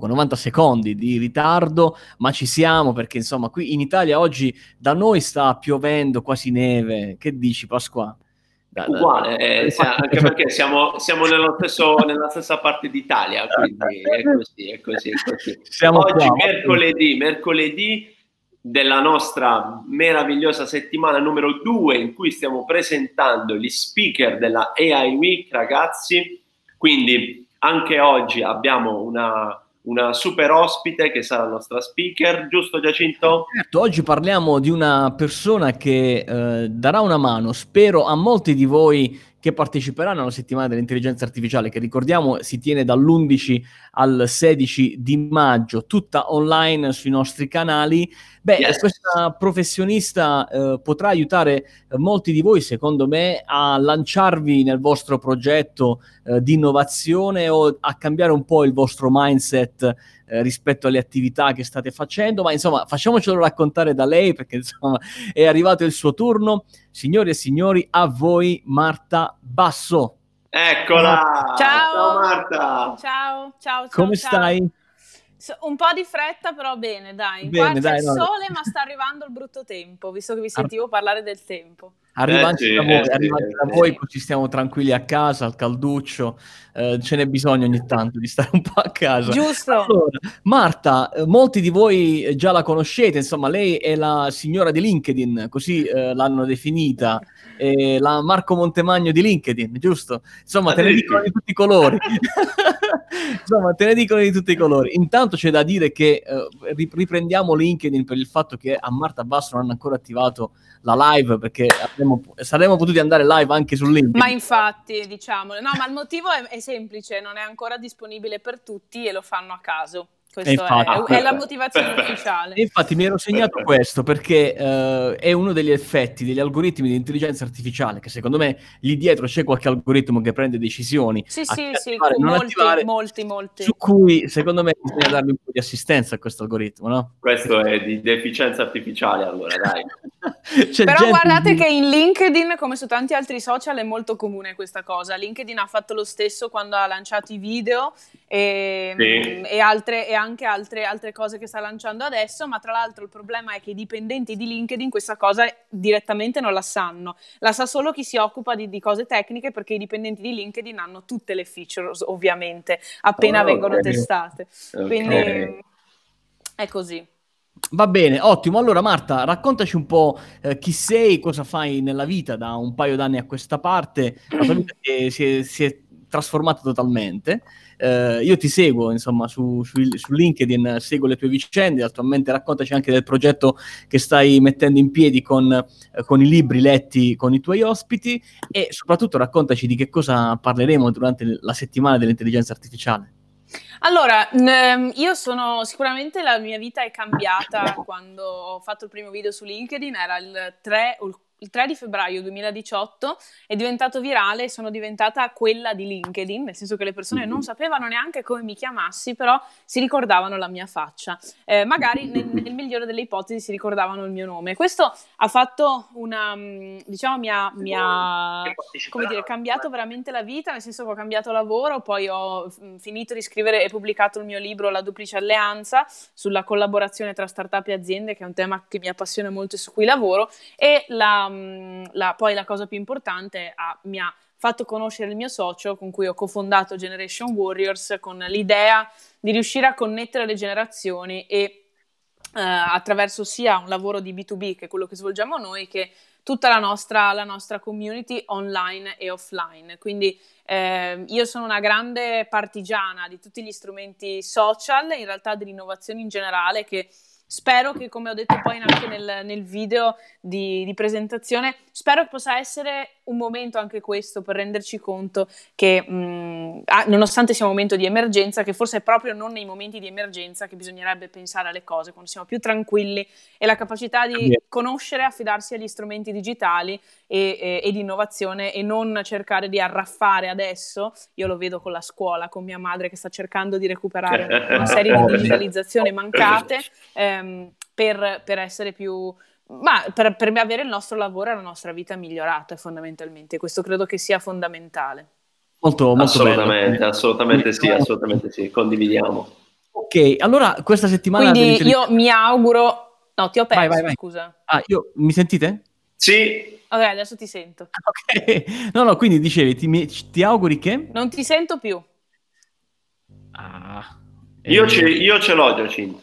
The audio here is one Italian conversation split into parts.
con 90 secondi di ritardo, ma ci siamo perché insomma qui in Italia oggi da noi sta piovendo quasi neve. Che dici Pasqua? Uguale, eh, anche perché siamo, siamo stesso, nella stessa parte d'Italia, quindi è così, è così, è così. Siamo Oggi qua, mercoledì, mercoledì della nostra meravigliosa settimana numero due in cui stiamo presentando gli speaker della AI Week, ragazzi. Quindi anche oggi abbiamo una una super ospite che sarà la nostra speaker, giusto Giacinto? Certo, oggi parliamo di una persona che eh, darà una mano, spero, a molti di voi che parteciperanno alla settimana dell'intelligenza artificiale, che ricordiamo si tiene dall'11 al 16 di maggio, tutta online sui nostri canali. Beh, yes. questa professionista eh, potrà aiutare eh, molti di voi, secondo me, a lanciarvi nel vostro progetto eh, di innovazione o a cambiare un po' il vostro mindset eh, rispetto alle attività che state facendo, ma insomma facciamocelo raccontare da lei perché insomma è arrivato il suo turno. Signori e signori, a voi Marta Basso. Eccola! Ciao, ciao Marta! Ciao, ciao, ciao. Come ciao. stai? Un po' di fretta, però bene, dai. Bene, Qua dai, c'è no. il sole, ma sta arrivando il brutto tempo, visto che vi sentivo Ar- parlare del tempo. Arriva anche eh, da voi, eh, arriva anche da voi, così stiamo tranquilli a casa, al calduccio. Eh, ce n'è bisogno ogni tanto di stare un po' a casa. Giusto. Allora, Marta, eh, molti di voi già la conoscete, insomma, lei è la signora di LinkedIn, così eh, l'hanno definita eh, la Marco Montemagno di LinkedIn, giusto? Insomma, te ne dicono di tutti i colori. Insomma, te ne dicono di tutti i colori. Intanto c'è da dire che eh, riprendiamo LinkedIn per il fatto che a Marta Basso non hanno ancora attivato la live perché avremmo, saremmo potuti andare live anche su LinkedIn. Ma infatti, diciamolo. No, ma il motivo è, è semplice, non è ancora disponibile per tutti e lo fanno a caso. Questa è, è, la motivazione ufficiale. infatti mi ero segnato questo perché uh, è uno degli effetti degli algoritmi di intelligenza artificiale, che secondo me lì dietro c'è qualche algoritmo che prende decisioni. Sì, sì, sì, molti, attivare, molti, molti. Su cui secondo me bisogna dargli un po' di assistenza a questo algoritmo, no? Questo è di deficienza artificiale, allora dai. Però guardate che in LinkedIn, come su tanti altri social, è molto comune questa cosa. LinkedIn ha fatto lo stesso quando ha lanciato i video e, sì. e, altre, e anche altre, altre, cose che sta lanciando adesso, ma tra l'altro il problema è che i dipendenti di LinkedIn questa cosa direttamente non la sanno, la sa solo chi si occupa di, di cose tecniche perché i dipendenti di LinkedIn hanno tutte le features ovviamente appena oh, vengono okay. testate. Okay. Quindi è così. Va bene, ottimo. Allora Marta, raccontaci un po' eh, chi sei, cosa fai nella vita da un paio d'anni a questa parte. La tua vita si è, si è, trasformata totalmente. Eh, io ti seguo, insomma, su, su, su, LinkedIn, seguo le tue vicende, attualmente raccontaci anche del progetto che stai mettendo in piedi con, eh, con, i libri letti con i tuoi ospiti e soprattutto raccontaci di che cosa parleremo durante la settimana dell'intelligenza artificiale. Allora, n- io sono sicuramente la mia vita è cambiata quando ho fatto il primo video su LinkedIn, era il 3 o il il 3 di febbraio 2018 è diventato virale e sono diventata quella di LinkedIn, nel senso che le persone non sapevano neanche come mi chiamassi, però si ricordavano la mia faccia. Eh, magari nel, nel, migliore delle ipotesi si ricordavano il mio nome. Questo ha fatto una, mm, diciamo, mi ha, mi ha come dire, cambiato veramente la vita, nel senso che ho cambiato lavoro, poi ho mm, finito di scrivere e pubblicato il mio libro La duplice alleanza sulla collaborazione tra startup e aziende, che è un tema che mi appassiona molto e su cui lavoro, e la Mm, la, poi la cosa più importante ha, mi ha fatto conoscere il mio socio con cui ho cofondato Generation Warriors con l'idea di riuscire a connettere le generazioni e Uh, attraverso sia un lavoro di B2B, che è quello che svolgiamo noi, che tutta la nostra, la nostra community online e offline. Quindi eh, io sono una grande partigiana di tutti gli strumenti social, in realtà dell'innovazione in generale, che Spero che, come ho detto poi anche nel, nel video di, di, presentazione, spero che possa essere un momento anche questo per renderci conto che, mh, ah, nonostante sia un momento di emergenza, che forse è proprio non nei momenti di emergenza che bisognerebbe pensare alle cose, quando siamo più tranquilli e la capacità di conoscere, affidarsi agli strumenti digitali e, e, e di innovazione e non cercare di arraffare adesso. Io lo vedo con la scuola, con mia madre che sta cercando di recuperare una serie di digitalizzazioni mancate ehm, per, per essere più ma per, per avere il nostro lavoro e la nostra vita migliorata fondamentalmente, questo credo che sia fondamentale. Molto, molto assolutamente, bello. assolutamente sì, assolutamente sì, condividiamo. Ok, allora questa settimana... Quindi io mi auguro... No, ti ho perso, vai, vai, vai. scusa. Ah, io... Mi sentite? Sì. Ok, adesso ti sento. Ok. No, no, quindi dicevi, ti, ti auguri che... Non ti sento più. Ah. Io, ce, io ce l'ho Giacinto.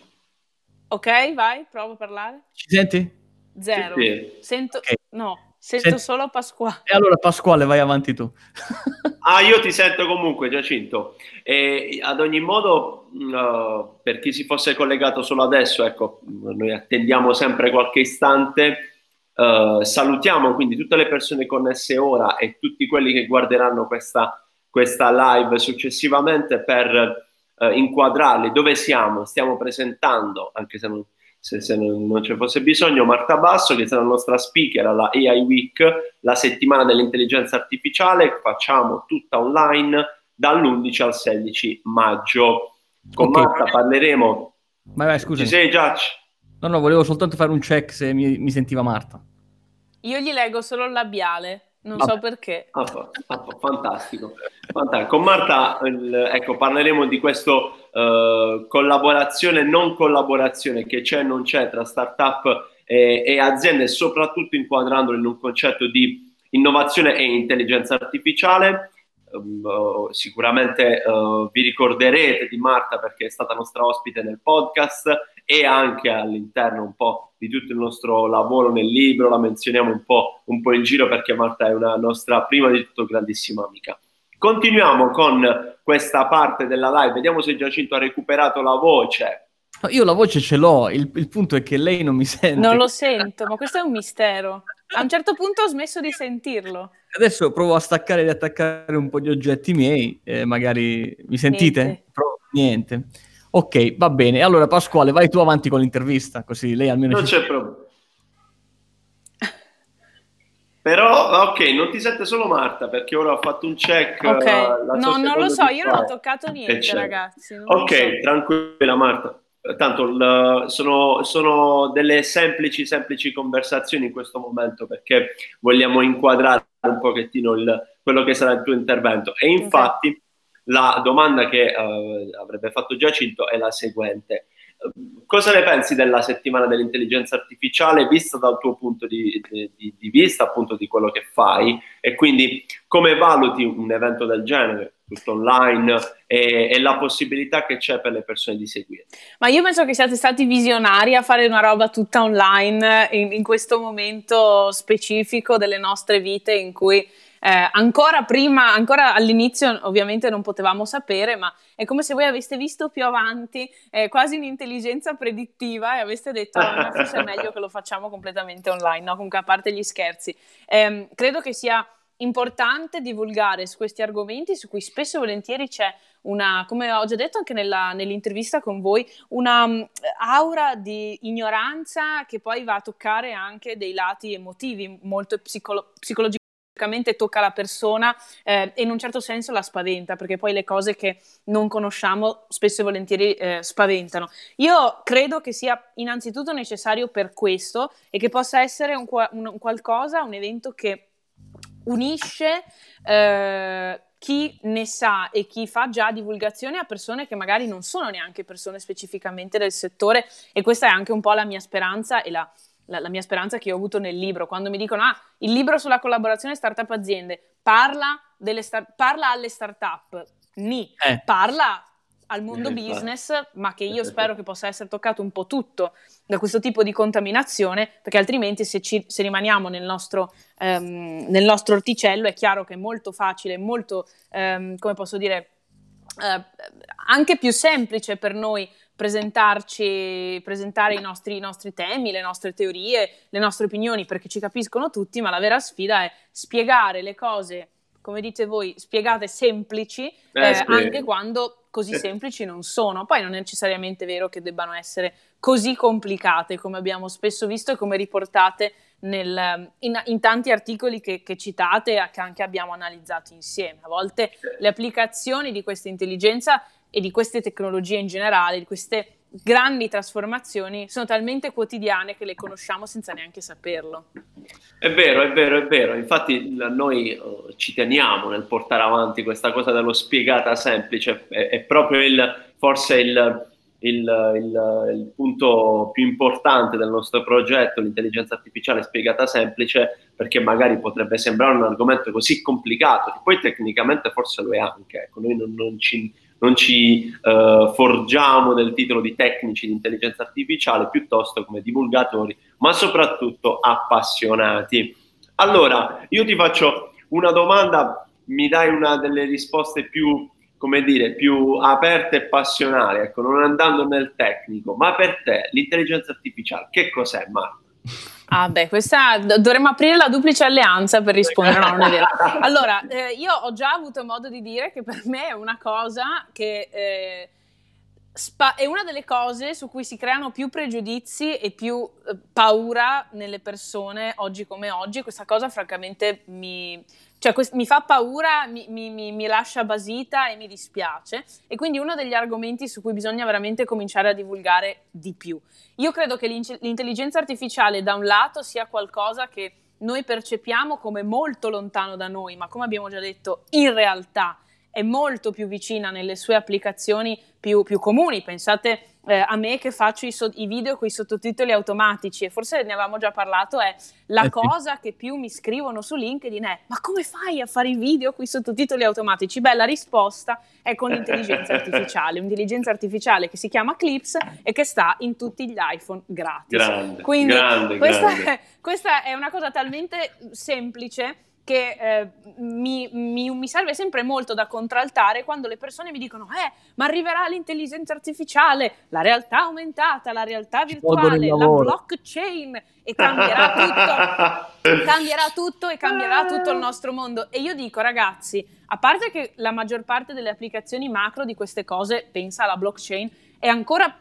Ok, vai, provo a parlare. Ci senti? Zero. Sì. Sento... Okay. No, sento Senti... solo Pasquale. E allora Pasquale, vai avanti tu. ah, io ti sento comunque, Giacinto. E ad ogni modo, uh, per chi si fosse collegato solo adesso, ecco, noi attendiamo sempre qualche istante. Uh, salutiamo quindi tutte le persone connesse ora e tutti quelli che guarderanno questa, questa live successivamente per uh, inquadrarli dove siamo, stiamo presentando, anche se non, se, se non, non ci fosse bisogno, Marta Basso, che sarà la nostra speaker alla AI Week, la settimana dell'intelligenza artificiale, facciamo tutta online dall'11 al 16 maggio. Con okay. Marta parleremo. Vai, vai, scusa. Ci sei, Giac? No, no, volevo soltanto fare un check se mi, mi sentiva Marta. Io gli leggo solo il labiale. Non so perché. Ah, fantastico. fantastico. Con Marta ecco, parleremo di questa uh, collaborazione non collaborazione che c'è e non c'è tra startup e, e aziende, soprattutto inquadrandolo in un concetto di innovazione e intelligenza artificiale. Uh, sicuramente uh, vi ricorderete di Marta perché è stata nostra ospite nel podcast e anche all'interno un po' di tutto il nostro lavoro nel libro, la menzioniamo un po', un po' in giro perché Marta è una nostra prima di tutto grandissima amica. Continuiamo con questa parte della live, vediamo se Giacinto ha recuperato la voce. Io la voce ce l'ho, il, il punto è che lei non mi sente. Non lo sento, ma questo è un mistero. A un certo punto ho smesso di sentirlo. Adesso provo a staccare e riattaccare un po' di oggetti miei, eh, magari mi sentite? Niente. Provo, niente. Ok, va bene. Allora Pasquale, vai tu avanti con l'intervista, così lei almeno... Non c'è problema. Però, ok, non ti sente solo Marta perché ora ho fatto un check. Ok, uh, no, non lo so, io non ho toccato niente, ragazzi. Ok, so. tranquilla Marta. Tanto l- sono, sono, delle semplici, semplici conversazioni in questo momento perché vogliamo inquadrare un pochettino il, quello che sarà il tuo intervento. E infatti okay. la domanda che uh, avrebbe fatto Giacinto è la seguente cosa ne pensi della settimana dell'intelligenza artificiale vista dal tuo punto di, di, di, vista, appunto di quello che fai e quindi come valuti un evento del genere, tutto online e, e, la possibilità che c'è per le persone di seguire? Ma io penso che siate stati visionari a fare una roba tutta online in, in questo momento specifico delle nostre vite in cui eh, ancora prima, ancora all'inizio ovviamente non potevamo sapere, ma è come se voi aveste visto più avanti eh, quasi un'intelligenza predittiva e aveste detto oh, forse è meglio che lo facciamo completamente online, no? Comunque a parte gli scherzi. Eh, credo che sia importante divulgare su questi argomenti su cui spesso e volentieri c'è una, come ho già detto anche nella, nell'intervista con voi, una um, aura di ignoranza che poi va a toccare anche dei lati emotivi molto psicolo- psicologicamente tocca la persona eh, e in un certo senso la spaventa, perché poi le cose che non conosciamo spesso e volentieri eh, spaventano. Io credo che sia innanzitutto necessario per questo e che possa essere un, un qualcosa, un evento che unisce eh, chi ne sa e chi fa già divulgazione a persone che magari non sono neanche persone specificamente del settore e questa è anche un po' la mia speranza e la, la, la, mia speranza che ho avuto nel libro, quando mi dicono, ah, il libro sulla collaborazione startup aziende parla, star- parla alle startup, ni, eh. parla al mondo eh, business, ma che io spero che possa essere toccato un po' tutto da questo tipo di contaminazione, perché altrimenti se, ci, se rimaniamo nel nostro, um, nel nostro, orticello è chiaro che è molto facile, molto, um, come posso dire, uh, anche più semplice per noi presentarci, presentare i nostri, i nostri, temi, le nostre teorie, le nostre opinioni perché ci capiscono tutti, ma la vera sfida è spiegare le cose, come dite voi, spiegate semplici, eh, eh, anche quando così semplici non sono. Poi non è necessariamente vero che debbano essere così complicate come abbiamo spesso visto e come riportate nel, in, in, tanti articoli che, che citate e che anche abbiamo analizzato insieme. A volte le applicazioni di questa intelligenza e di queste tecnologie in generale, di queste grandi trasformazioni, sono talmente quotidiane che le conosciamo senza neanche saperlo. È vero, è vero, è vero. Infatti noi uh, ci teniamo nel portare avanti questa cosa dello spiegata semplice, è, è proprio il, forse il, il, il, il, punto più importante del nostro progetto, l'intelligenza artificiale spiegata semplice, perché magari potrebbe sembrare un argomento così complicato, che poi tecnicamente forse lo è anche. Ecco, noi non, non ci, non ci uh, forgiamo del titolo di tecnici di intelligenza artificiale, piuttosto come divulgatori, ma soprattutto appassionati. Allora, io ti faccio una domanda, mi dai una delle risposte più come dire, più aperte e passionali, ecco, non andando nel tecnico, ma per te l'intelligenza artificiale che cos'è, Marco? Ah beh, questa dovremmo aprire la duplice alleanza per rispondere, no, non è vero. Allora, eh, io ho già avuto modo di dire che per me è una cosa che eh, spa- è una delle cose su cui si creano più pregiudizi e più eh, paura nelle persone oggi come oggi. Questa cosa francamente mi cioè, quest- mi fa paura, mi, mi, mi, lascia basita e mi dispiace. E quindi uno degli argomenti su cui bisogna veramente cominciare a divulgare di più. Io credo che l'intelligenza artificiale, da un lato, sia qualcosa che noi percepiamo come molto lontano da noi, ma come abbiamo già detto, in realtà è molto più vicina nelle sue applicazioni più, più comuni. Pensate eh, a me che faccio i, so- i, video con i sottotitoli automatici e forse ne avevamo già parlato, è la eh, cosa sì. che più mi scrivono su LinkedIn è ma come fai a fare i video con i sottotitoli automatici? Beh, la risposta è con l'intelligenza artificiale, un'intelligenza artificiale che si chiama Clips e che sta in tutti gli iPhone gratis. Grande, Quindi grande, questa, grande. È, questa è una cosa talmente semplice che eh, mi, mi, mi, serve sempre molto da contraltare quando le persone mi dicono eh, ma arriverà l'intelligenza artificiale, la realtà aumentata, la realtà virtuale, la blockchain e cambierà tutto, cambierà tutto e cambierà tutto il nostro mondo. E io dico ragazzi, a parte che la maggior parte delle applicazioni macro di queste cose pensa alla blockchain, è ancora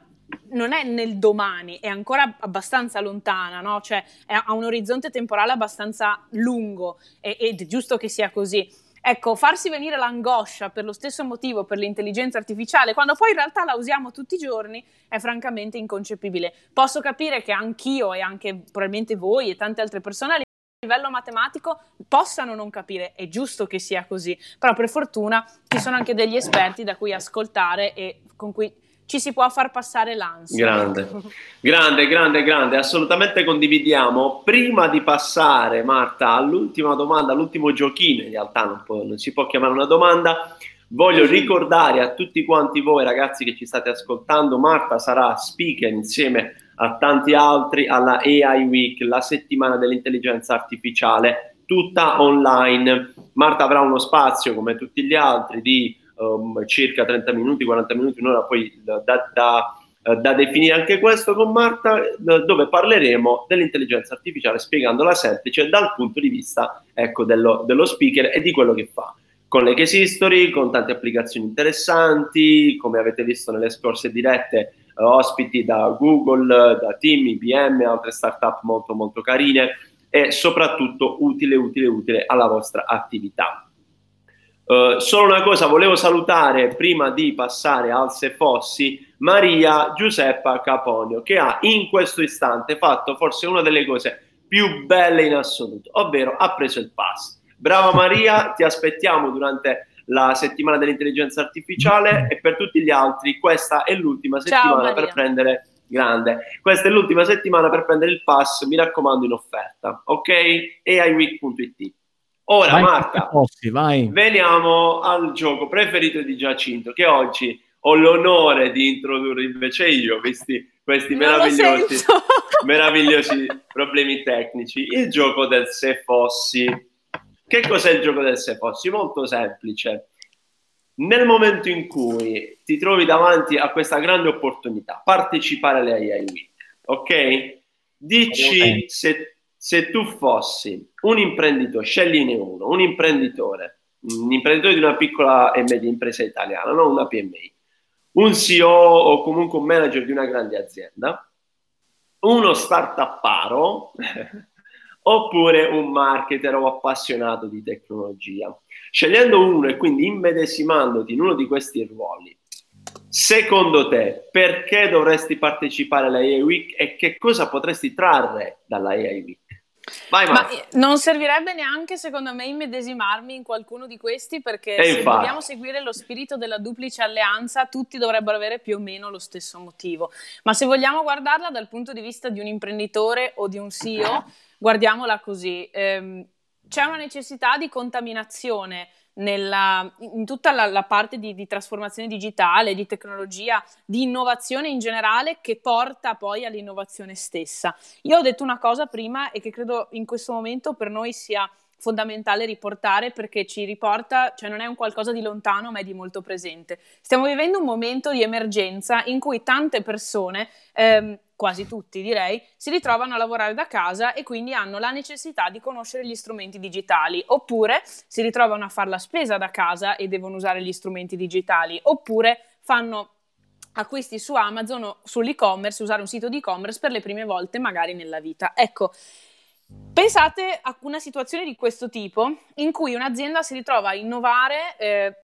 non è nel domani, è ancora abbastanza lontana, no? cioè ha un orizzonte temporale abbastanza lungo ed è giusto che sia così. Ecco, farsi venire l'angoscia per lo stesso motivo per l'intelligenza artificiale, quando poi in realtà la usiamo tutti i giorni, è francamente inconcepibile. Posso capire che anch'io e anche probabilmente voi e tante altre persone a livello matematico possano non capire, è giusto che sia così, però per fortuna ci sono anche degli esperti da cui ascoltare e con cui ci si può far passare l'ansia. Grande, grande, grande, grande, assolutamente condividiamo. Prima di passare, Marta, all'ultima domanda, all'ultimo giochino, in realtà non, può, non si può chiamare una domanda, voglio ricordare a tutti quanti voi ragazzi che ci state ascoltando, Marta sarà speaker insieme a tanti altri alla AI Week, la settimana dell'intelligenza artificiale, tutta online. Marta avrà uno spazio, come tutti gli altri, di um, circa 30 minuti, 40 minuti, un'ora, poi da, da, eh, da, definire anche questo con Marta, dove parleremo dell'intelligenza artificiale spiegandola semplice dal punto di vista ecco, dello, dello speaker e di quello che fa con le case history, con tante applicazioni interessanti, come avete visto nelle scorse dirette, uh, ospiti da Google, da Team, IBM, altre startup molto molto carine e soprattutto utile, utile, utile alla vostra attività. Uh, solo una cosa, volevo salutare prima di passare al Se Fossi Maria Giuseppa Caponio che ha in questo istante fatto forse una delle cose più belle in assoluto, ovvero ha preso il pass. Brava Maria, ti aspettiamo durante la settimana dell'intelligenza artificiale e per tutti gli altri questa è l'ultima settimana Ciao, per prendere grande. Questa è l'ultima settimana per prendere il pass, mi raccomando in offerta, ok? aiweek.it Ora, vai, Marta, posti, veniamo al gioco preferito di Giacinto, che oggi ho l'onore di introdurre invece io, questi, questi meravigliosi, meravigliosi problemi tecnici. Il gioco del se fossi. Che cos'è il gioco del se fossi? Molto semplice. Nel momento in cui ti trovi davanti a questa grande opportunità, partecipare alle AI Week, ok? Dici se se tu fossi un imprenditore, scegliene uno, un imprenditore, un imprenditore di una piccola e media impresa italiana, non una PMI, un CEO o comunque un manager di una grande azienda, uno startupparo oppure un marketer o appassionato di tecnologia. Scegliendo uno e quindi immedesimandoti in uno di questi ruoli, secondo te perché dovresti partecipare alla AI Week e che cosa potresti trarre dalla AI Week? Vai, Ma non servirebbe neanche, secondo me, immedesimarmi in qualcuno di questi, perché e se infatti. vogliamo seguire lo spirito della duplice alleanza, tutti dovrebbero avere più o meno lo stesso motivo. Ma se vogliamo guardarla dal punto di vista di un imprenditore o di un CEO, guardiamola così. Ehm, c'è una necessità di contaminazione nella, in tutta la, la parte di, di, trasformazione digitale, di tecnologia, di innovazione in generale che porta poi all'innovazione stessa. Io ho detto una cosa prima e che credo in questo momento per noi sia fondamentale riportare perché ci riporta, cioè non è un qualcosa di lontano ma è di molto presente. Stiamo vivendo un momento di emergenza in cui tante persone ehm, quasi tutti direi, si ritrovano a lavorare da casa e quindi hanno la necessità di conoscere gli strumenti digitali, oppure si ritrovano a fare la spesa da casa e devono usare gli strumenti digitali, oppure fanno acquisti su Amazon o sull'e-commerce, usare un sito di e-commerce per le prime volte magari nella vita. Ecco, pensate a una situazione di questo tipo in cui un'azienda si ritrova a innovare eh,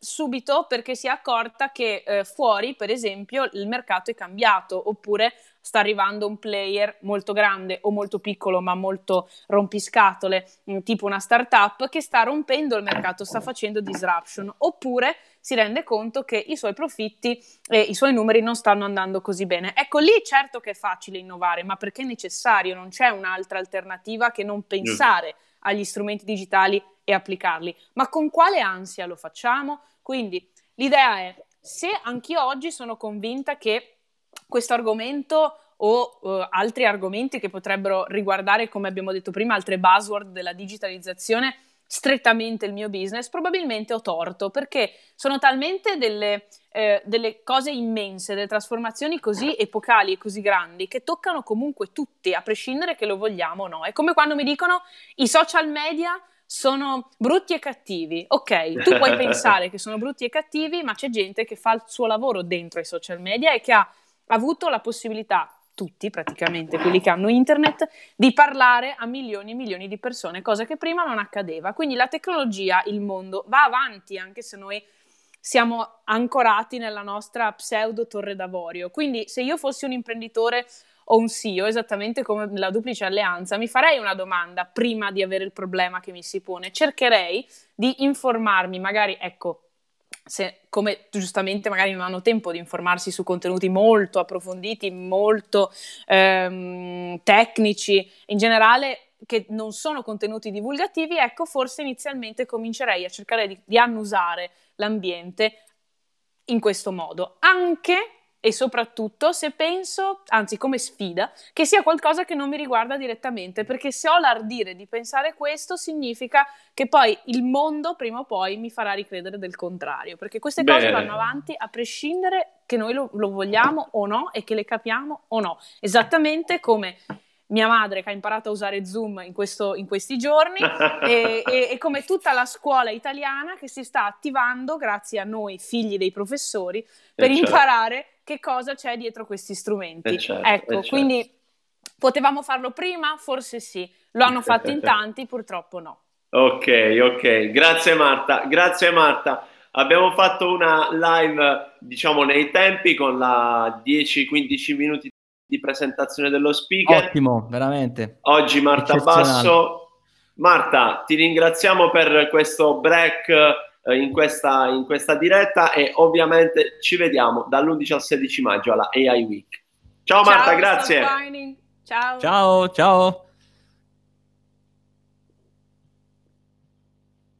subito perché si è accorta che eh, fuori, per esempio, il mercato è cambiato, oppure sta arrivando un player molto grande o molto piccolo ma molto rompiscatole, mm, tipo una startup che sta rompendo il mercato, sta facendo disruption, oppure si rende conto che i suoi profitti e i suoi numeri non stanno andando così bene. Ecco lì certo che è facile innovare, ma perché è necessario, non c'è un'altra alternativa che non pensare agli strumenti digitali e applicarli. Ma con quale ansia lo facciamo? Quindi l'idea è, se anch'io oggi sono convinta che questo argomento o uh, altri argomenti che potrebbero riguardare, come abbiamo detto prima, altre buzzword della digitalizzazione, strettamente il mio business, probabilmente ho torto perché sono talmente delle, eh, delle, cose immense, delle trasformazioni così epocali e così grandi che toccano comunque tutti, a prescindere che lo vogliamo o no. È come quando mi dicono i social media sono brutti e cattivi. Ok, tu puoi pensare che sono brutti e cattivi, ma c'è gente che fa il suo lavoro dentro i social media e che ha avuto la possibilità, tutti praticamente, quelli che hanno internet, di parlare a milioni e milioni di persone, cosa che prima non accadeva. Quindi la tecnologia, il mondo va avanti anche se noi siamo ancorati nella nostra pseudo torre d'avorio. Quindi se io fossi un imprenditore o un CEO, esattamente come la duplice alleanza, mi farei una domanda prima di avere il problema che mi si pone. Cercherei di informarmi, magari, ecco, se, come giustamente magari non hanno tempo di informarsi su contenuti molto approfonditi, molto ehm, tecnici, in generale che non sono contenuti divulgativi, ecco, forse inizialmente comincerei a cercare di, di annusare l'ambiente in questo modo, anche e soprattutto se penso, anzi come sfida, che sia qualcosa che non mi riguarda direttamente, perché se ho l'ardire di pensare questo significa che poi il mondo prima o poi mi farà ricredere del contrario, perché queste Beh. cose vanno avanti a prescindere che noi lo, lo vogliamo o no e che le capiamo o no, esattamente come mia madre che ha imparato a usare Zoom in, questo, in questi giorni e, e, e, come tutta la scuola italiana che si sta attivando grazie a noi figli dei professori per certo. imparare che cosa c'è dietro questi strumenti. Certo, ecco, certo. quindi potevamo farlo prima? Forse sì. Lo hanno fatto in tanti, purtroppo no. Ok, ok. Grazie Marta, grazie Marta. Abbiamo fatto una live, diciamo, nei tempi con la 10-15 minuti di presentazione dello speaker. Ottimo, veramente. Oggi Marta Basso. Marta, ti ringraziamo per questo break eh, in questa, in questa diretta e ovviamente ci vediamo dall'11 al 16 maggio alla AI Week. Ciao Marta, ciao, grazie. Ciao. Ciao, ciao.